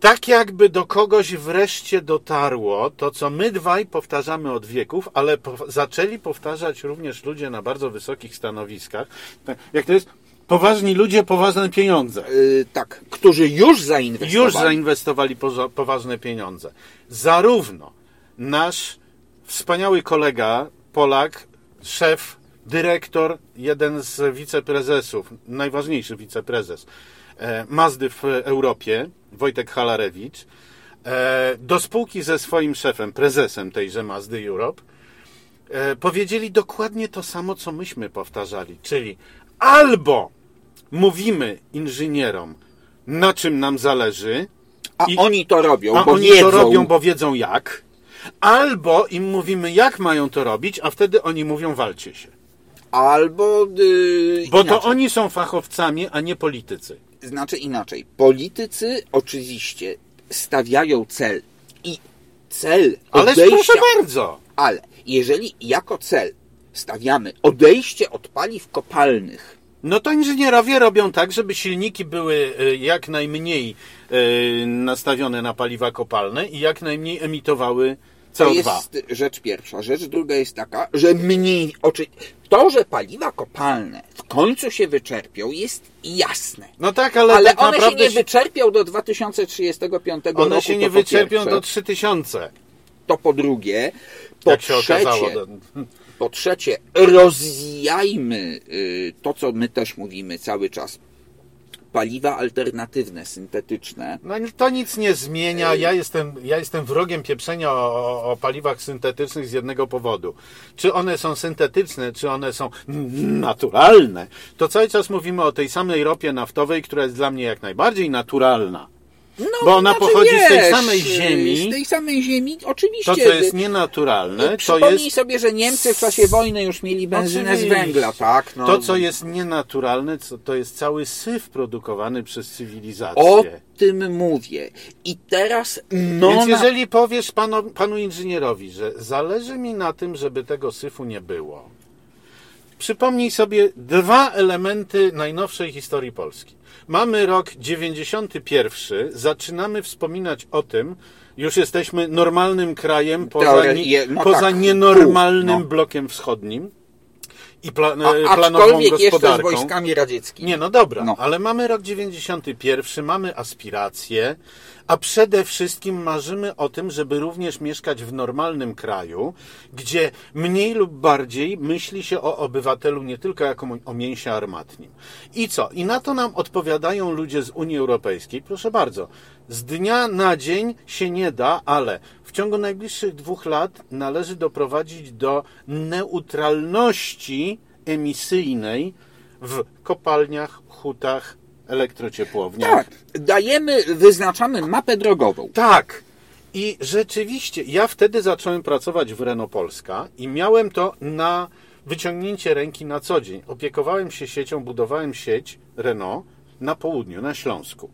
S2: Tak jakby do kogoś wreszcie dotarło to, co my dwaj powtarzamy od wieków, ale po, zaczęli powtarzać również ludzie na bardzo wysokich stanowiskach. Tak, Jak to jest? Poważni ludzie, poważne pieniądze.
S1: Y, tak, którzy już zainwestowali.
S2: Już zainwestowali poważne pieniądze. Zarówno nasz wspaniały kolega, Polak, szef, dyrektor, jeden z wiceprezesów, najważniejszy wiceprezes e, Mazdy w Europie, Wojtek Halarewicz, e, do spółki ze swoim szefem, prezesem tejże Mazdy Europe, e, powiedzieli dokładnie to samo, co myśmy powtarzali, czyli albo mówimy inżynierom, na czym nam zależy,
S1: A
S2: I-
S1: oni to robią,
S2: a
S1: bo
S2: oni
S1: wiedzą.
S2: to robią, bo wiedzą jak, albo im mówimy, jak mają to robić, a wtedy oni mówią, walcie się.
S1: Albo y,
S2: Bo
S1: inaczej.
S2: to oni są fachowcami, a nie politycy.
S1: Znaczy inaczej. Politycy oczywiście stawiają cel i cel
S2: Ale proszę bardzo.
S1: Ale jeżeli jako cel stawiamy odejście od paliw kopalnych,
S2: No to inżynierowie robią tak, żeby silniki były e, jak najmniej e, nastawione na paliwa kopalne i jak najmniej emitowały
S1: to
S2: CO2.
S1: jest rzecz pierwsza. Rzecz druga jest taka, że mniej... Oczy... To, że paliwa kopalne w końcu się wyczerpią jest jasne.
S2: No tak, ale,
S1: Ale
S2: tak
S1: one się nie wyczerpią do 2035 roku.
S2: one się
S1: to
S2: nie wyczerpią
S1: pierwsze.
S2: do 3000,
S1: To po drugie. Po
S2: jak się
S1: trzecie,
S2: okazało.
S1: Po trzecie, rozwijajmy y, to, co my też mówimy cały czas. Paliwa alternatywne, syntetyczne.
S2: No to nic nie zmienia. Ja jestem, ja jestem wrogiem pieprzenia o, o, paliwach syntetycznych z jednego powodu. Czy one są syntetyczne, czy one są naturalne, to cały czas mówimy o tej samej ropie naftowej, która jest dla mnie jak najbardziej naturalna.
S1: No,
S2: Bo ona pochodzi z tej
S1: wiesz,
S2: samej
S1: y,
S2: ziemi.
S1: Z tej samej ziemi, oczywiście.
S2: To, co jest nienaturalne, to
S1: Przypomnij
S2: jest
S1: sobie, że Niemcy w czasie wojny już mieli benzynę
S2: Oczywiście.
S1: z węgla, tak? No,
S2: to, co jest nienaturalne, to jest cały syf produkowany przez cywilizację.
S1: O tym mówię. I teraz no
S2: Więc jeżeli powiesz panu, panu inżynierowi, że zależy mi na tym, żeby tego syfu nie było, przypomnij sobie dwa elementy najnowszej historii Polski. Mamy rok 91, zaczynamy wspominać o tym, już jesteśmy normalnym krajem poza, nie,
S1: no
S2: poza
S1: tak,
S2: nienormalnym
S1: no.
S2: blokiem wschodnim i pla,
S1: A,
S2: planową
S1: aczkolwiek jeszcze z
S2: gospodarką.
S1: wojskami radzieckimi.
S2: Nie, no dobra,
S1: No.
S2: ale mamy rok 91, mamy aspiracje, a przede wszystkim marzymy o tym, żeby również mieszkać w normalnym kraju, gdzie mniej lub bardziej myśli się o obywatelu nie tylko jako o mięsie armatnim. I co? I na to nam odpowiadają ludzie z Unii Europejskiej. Proszę bardzo, z dnia na dzień się nie da, ale w ciągu najbliższych dwóch lat należy doprowadzić do neutralności emisyjnej w kopalniach, hutach, elektrociepłowniach.
S1: Tak, dajemy, wyznaczamy mapę drogową.
S2: Tak. I rzeczywiście, ja wtedy zacząłem pracować w Renault Polska i miałem to na wyciągnięcie ręki na co dzień. Opiekowałem się siecią, budowałem sieć Renault na południu, na Śląsku.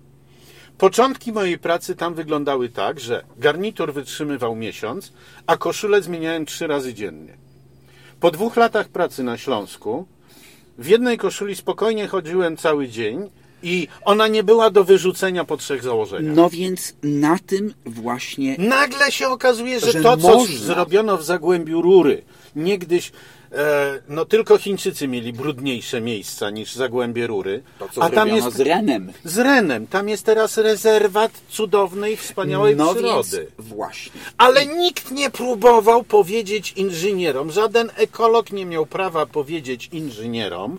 S2: Początki mojej pracy tam wyglądały tak, że garnitur wytrzymywał miesiąc, a koszulę zmieniałem trzy razy dziennie. Po dwóch latach pracy na Śląsku w jednej koszuli spokojnie chodziłem cały dzień, I ona nie była do wyrzucenia po trzech założeniach.
S1: No więc na tym właśnie
S2: Nagle się okazuje, że,
S1: Że
S2: to, co
S1: można.
S2: zrobiono w Zagłębiu Rury, niegdyś, no tylko Chińczycy mieli brudniejsze miejsca niż Zagłębie Rury,
S1: to, co
S2: a tam jest
S1: z Renem.
S2: z Renem, tam jest teraz rezerwat cudownej, wspaniałej
S1: No
S2: przyrody.
S1: więc właśnie.
S2: Ale nikt nie próbował powiedzieć inżynierom, żaden ekolog nie miał prawa powiedzieć inżynierom,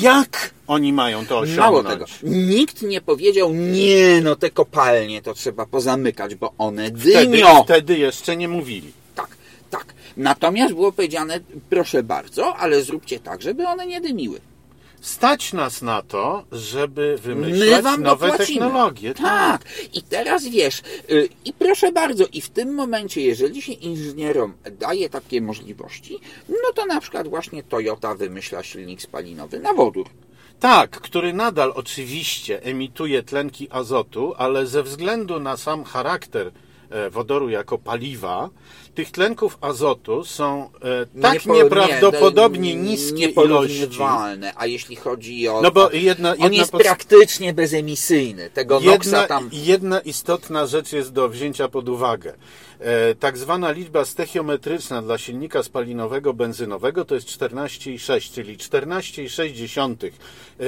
S2: jak oni mają to osiągnąć.
S1: Mało tego, nikt nie powiedział, nie, no te kopalnie to trzeba pozamykać, bo one
S2: Wtedy,
S1: dymią.
S2: wtedy jeszcze nie mówili.
S1: Tak, tak. Natomiast było powiedziane, proszę bardzo, ale zróbcie tak, żeby one nie dymiły.
S2: Stać nas na to, żeby
S1: My
S2: wymyślać nowe
S1: dopłacimy.
S2: technologie.
S1: Tak. I teraz wiesz, y, i proszę bardzo, i w tym momencie, jeżeli się inżynierom daje takie możliwości, no to na przykład właśnie Toyota wymyśla silnik spalinowy na wodór.
S2: Tak, który nadal oczywiście emituje tlenki azotu, ale ze względu na sam charakter wodoru jako paliwa, tych tlenków azotu są e, tak
S1: Niepo-
S2: nieprawdopodobnie
S1: nie,
S2: niskie ilości.
S1: a jeśli chodzi o...
S2: No bo jedna,
S1: on
S2: jedna
S1: jest
S2: pos-
S1: praktycznie bezemisyjny. Tego
S2: Jedna,
S1: tam...
S2: jedna istotna rzecz jest do wzięcia pod uwagę. E, tak zwana liczba stechiometryczna dla silnika spalinowego benzynowego to jest 14,6, czyli 14,6 e,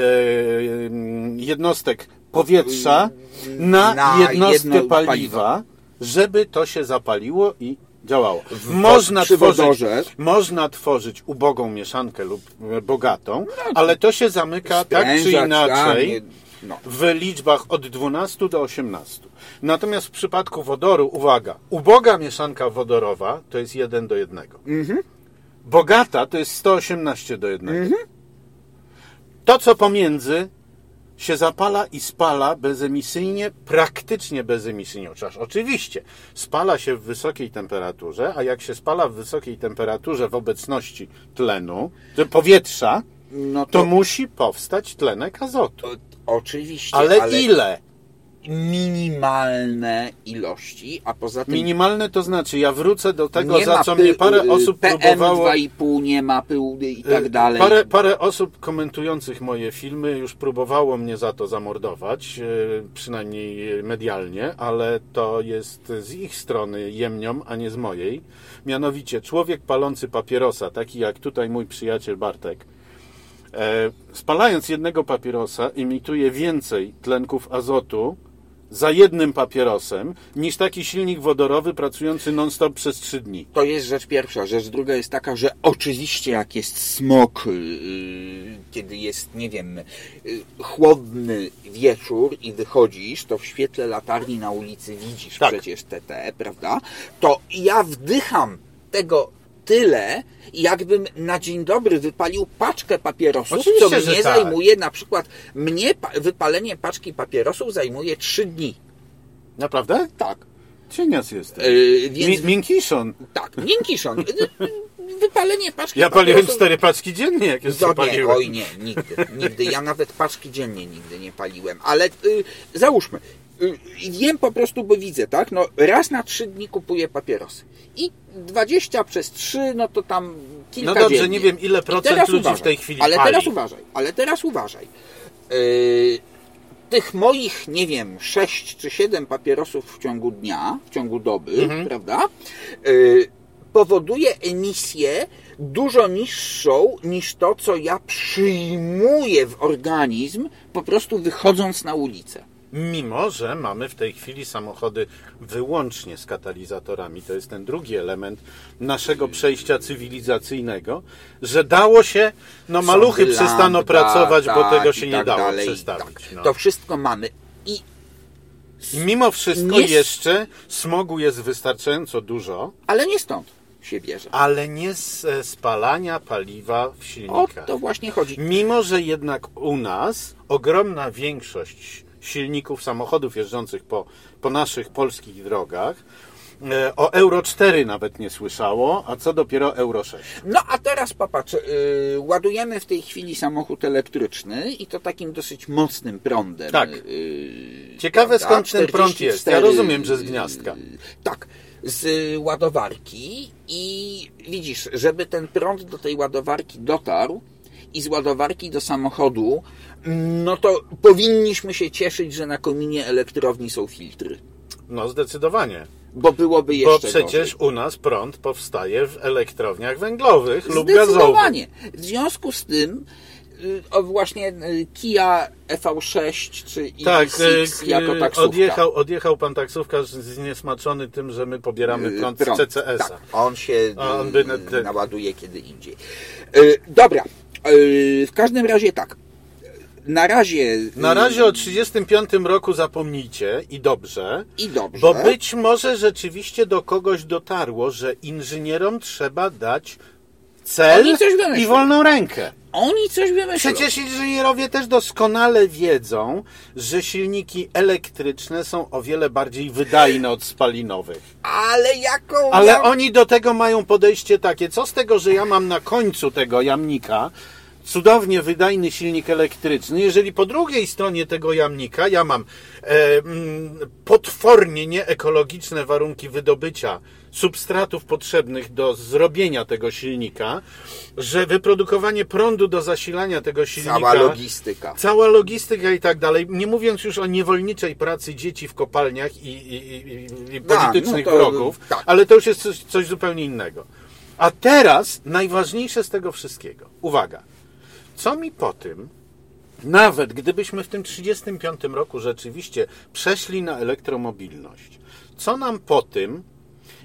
S2: jednostek powietrza na,
S1: Na
S2: jednostkę
S1: jedno
S2: paliwa,
S1: paliwo.
S2: Żeby to się zapaliło i działało. Można tworzyć, można tworzyć ubogą mieszankę lub e, bogatą, ale to się zamyka tak czy inaczej
S1: no.
S2: w liczbach od 12 do 18. Natomiast w przypadku wodoru, uwaga, uboga mieszanka wodorowa to jest 1 do 1.
S1: Mhm.
S2: Bogata to jest 118 do 1. To, co pomiędzy się zapala i spala bezemisyjnie, praktycznie bezemisyjnie. Chociaż oczywiście spala się w wysokiej temperaturze, a jak się spala w wysokiej temperaturze w obecności tlenu, powietrza,
S1: No
S2: to
S1: to,
S2: musi powstać tlenek azotu.
S1: o, oczywiście,
S2: Ale,
S1: ale,
S2: ile?
S1: Minimalne ilości, a poza tym
S2: Minimalne to znaczy, ja wrócę do tego, za co mnie parę osób próbowało.
S1: PM2,5 nie ma pył i tak
S2: y,
S1: dalej.
S2: Parę, parę osób komentujących moje filmy już próbowało mnie za to zamordować, y, przynajmniej medialnie, ale to jest z ich strony jemnią, a nie z mojej. Mianowicie, człowiek palący papierosa, taki jak tutaj mój przyjaciel Bartek, e, spalając jednego papierosa, emituje więcej tlenków azotu za jednym papierosem niż taki silnik wodorowy pracujący non-stop przez trzy dni.
S1: To jest rzecz pierwsza. Rzecz druga jest taka, że oczywiście jak jest smog, yy, kiedy jest, nie wiem, yy, chłodny wieczór i wychodzisz, to w świetle latarni na ulicy widzisz
S2: Tak.
S1: przecież TT, prawda? To ja wdycham tego tyle, jakbym na dzień dobry wypalił paczkę papierosów,
S2: Oczywiście,
S1: co mnie
S2: tak.
S1: zajmuje na przykład, mnie pa- wypalenie paczki papierosów zajmuje trzy dni.
S2: Naprawdę?
S1: Tak.
S2: Cienias jesteś.
S1: Yy, więc
S2: Mi- Miękiszon.
S1: tak, miękiszon. Wypalenie paczki
S2: Ja paliłem
S1: papierosów-
S2: cztery paczki dziennie, jak jeszcze
S1: No nie, oj nie, nigdy, nigdy. Ja nawet paczki dziennie nigdy nie paliłem. Ale y, załóżmy, wiem po prostu, bo widzę, tak? No raz na trzy dni kupuję papierosy. I 20 przez 3, no to tam kilka
S2: No dobrze,
S1: dziennie.
S2: nie wiem, ile procent ludzi
S1: uważaj,
S2: w tej chwili
S1: Ale
S2: pali.
S1: teraz uważaj, ale teraz uważaj. Y, tych moich, nie wiem, 6 czy 7 papierosów w ciągu dnia, w ciągu doby,
S2: Mhm.
S1: prawda? Y, powoduje emisję dużo niższą niż to, co ja przyjmuję w organizm, po prostu wychodząc na ulicę.
S2: Mimo, że mamy w tej chwili samochody wyłącznie z katalizatorami, to jest ten drugi element naszego przejścia cywilizacyjnego, że dało się, no maluchy
S1: Sądy
S2: przestaną
S1: lambda,
S2: pracować, bo
S1: tak,
S2: tego
S1: i
S2: się nie
S1: tak
S2: dało
S1: dalej,
S2: przestawić.
S1: tak.
S2: No.
S1: To wszystko mamy. I
S2: mimo wszystko
S1: Nie-
S2: jeszcze smogu jest wystarczająco dużo,
S1: ale nie stąd się bierze.
S2: ale nie z e, spalania paliwa w
S1: O
S2: silnikach.
S1: to właśnie chodzi.
S2: Mimo, że jednak u nas ogromna większość silników samochodów jeżdżących po, po naszych polskich drogach e, o Euro 4 nawet nie słyszało, a co dopiero Euro 6.
S1: No a teraz popatrz, yy, ładujemy w tej chwili samochód elektryczny i to takim dosyć mocnym prądem.
S2: Tak.
S1: Yy,
S2: Ciekawe, skąd ten prąd jest. Ja
S1: 44,
S2: rozumiem, że z gniazdka.
S1: yy, Tak, z ładowarki i widzisz, żeby ten prąd do tej ładowarki dotarł, i z ładowarki do samochodu, no to powinniśmy się cieszyć, że na kominie elektrowni są filtry.
S2: No zdecydowanie.
S1: Bo byłoby
S2: Bo
S1: jeszcze
S2: przecież
S1: gorzej.
S2: u nas prąd powstaje w elektrowniach węglowych lub gazowych.
S1: Zdecydowanie. W związku z tym y, o właśnie y, Kia EV6 czy
S2: Tak,
S1: EV6
S2: e,
S1: jako taksówka.
S2: odjechał, odjechał pan taksówkarz zniesmaczony tym, że my pobieramy
S1: Y,
S2: prąd,
S1: prąd.
S2: z CCS-a.
S1: Tak, on się
S2: on
S1: y,
S2: by
S1: naładuje kiedy indziej. Y, Dobra, y, w każdym razie tak. Na razie...
S2: Na
S1: y,
S2: razie o 35 roku zapomnijcie i dobrze,
S1: I dobrze.
S2: bo być może rzeczywiście do kogoś dotarło, że inżynierom trzeba dać cel i wolną rękę.
S1: Oni coś wymyślą.
S2: Przecież inżynierowie też doskonale wiedzą, że silniki elektryczne są o wiele bardziej wydajne od spalinowych.
S1: Ale jaką...
S2: Ale oni do tego mają podejście takie, co z tego, że ja mam na końcu tego jamnika cudownie wydajny silnik elektryczny, jeżeli po drugiej stronie tego jamnika ja mam e, mm, potwornie nieekologiczne warunki wydobycia substratów potrzebnych do zrobienia tego silnika, że wyprodukowanie prądu do zasilania tego silnika
S1: Cała logistyka.
S2: Cała logistyka i tak dalej, nie mówiąc już o niewolniczej pracy dzieci w kopalniach i, i, i, i politycznych
S1: no to-
S2: wrogów,
S1: tak.
S2: ale to już jest coś, coś zupełnie innego. A teraz najważniejsze z tego wszystkiego. Uwaga. Co mi po tym, nawet gdybyśmy w tym 35 roku rzeczywiście przeszli na elektromobilność, co nam po tym,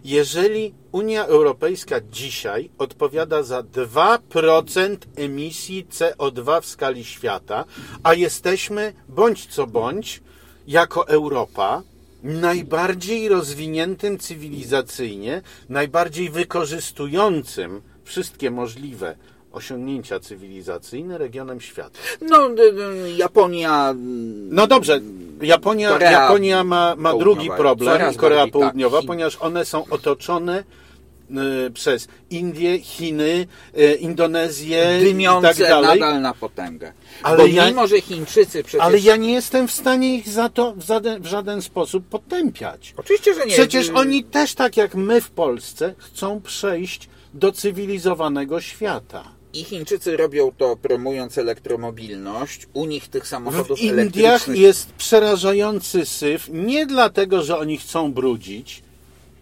S2: jeżeli Unia Europejska dzisiaj odpowiada za 2% emisji CO2 w skali świata, a jesteśmy bądź co bądź jako Europa najbardziej rozwiniętym cywilizacyjnie, najbardziej wykorzystującym wszystkie możliwe osiągnięcia cywilizacyjne regionem świata.
S1: No, y, y, Japonia... y,
S2: No dobrze, Japonia,
S1: Korea
S2: Japonia ma, ma drugi problem i Korea
S1: bardziej, tak.
S2: Południowa,
S1: Chin.
S2: ponieważ one są otoczone przez Indię, Chiny, Indonezję i
S1: dymiące
S2: tak dalej.
S1: nadal na potęgę.
S2: Ale
S1: Bo
S2: ja-
S1: mimo, że Chińczycy przecież...
S2: Ale ja nie jestem w stanie ich za to w żaden, w żaden sposób potępiać.
S1: Oczywiście, że nie.
S2: Przecież oni też, tak jak my w Polsce, chcą przejść do cywilizowanego świata.
S1: I Chińczycy robią to promując elektromobilność. U nich tych samochodów
S2: W Indiach
S1: elektrycznych
S2: jest przerażający syf nie dlatego, że oni chcą brudzić,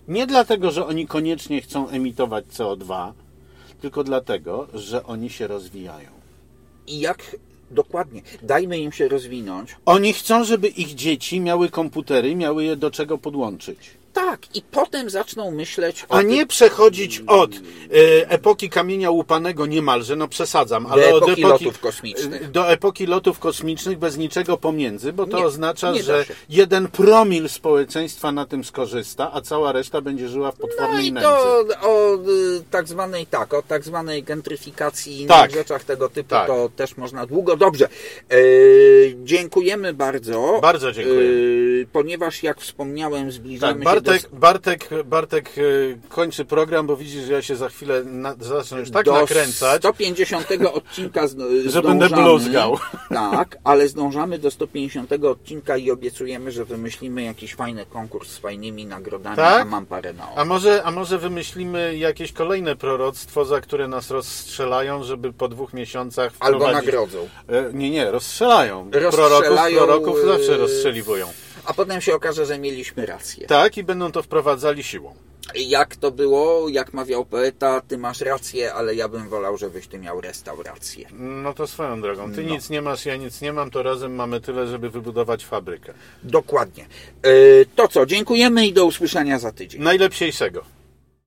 S2: nie dlatego, że oni koniecznie chcą emitować CO2, tylko dlatego, że oni się rozwijają.
S1: I jak dokładnie, dajmy im się rozwinąć.
S2: Oni chcą, żeby ich dzieci miały komputery, miały je do czego podłączyć.
S1: Tak, i potem zaczną myśleć o
S2: A nie przechodzić od e, epoki kamienia łupanego niemalże, no przesadzam, ale
S1: Do
S2: od
S1: epoki lotów kosmicznych.
S2: do epoki lotów kosmicznych bez niczego pomiędzy, bo to
S1: Nie,
S2: oznacza,
S1: nie
S2: że jeden promil społeczeństwa na tym skorzysta, a cała reszta będzie żyła w
S1: No
S2: potwornej
S1: i
S2: nędzy.
S1: to o y, tak zwanej tak, o tak zwanej gentryfikacji i innych
S2: Tak.
S1: rzeczach tego typu
S2: Tak.
S1: to też można długo. Dobrze. Dziękujemy bardzo.
S2: Bardzo dziękujemy.
S1: E, ponieważ jak wspomniałem, zbliżamy
S2: Tak,
S1: się do
S2: Bartek, Bartek e, kończy program, bo widzi, że ja się za chwilę na, zacznę już tak
S1: do
S2: nakręcać.
S1: 150 odcinka z,
S2: Że będę bluzgał.
S1: Tak, ale zdążamy do 150 odcinka i obiecujemy, że wymyślimy jakiś fajny konkurs z fajnymi nagrodami,
S2: Tak?
S1: a mam parę na
S2: A może, a może wymyślimy jakieś kolejne proroctwo, za które nas rozstrzelają, żeby po dwóch miesiącach
S1: Albo
S2: wprowadzić...
S1: nagrodzą.
S2: E, Nie, nie, rozstrzelają.
S1: Rozstrzelają,
S2: Proroków, proroków
S1: e,
S2: zawsze rozstrzeliwują.
S1: A potem się okaże, że mieliśmy rację.
S2: Tak, i będą to wprowadzali siłą.
S1: Jak to było, jak mawiał poeta, ty masz rację, ale ja bym wolał, żebyś ty miał restaurację.
S2: No to swoją drogą. Ty
S1: No.
S2: nic nie masz, ja nic nie mam, to razem mamy tyle, żeby wybudować fabrykę.
S1: Dokładnie. E, to co, dziękujemy i do usłyszenia za tydzień.
S2: Najlepsiejszego.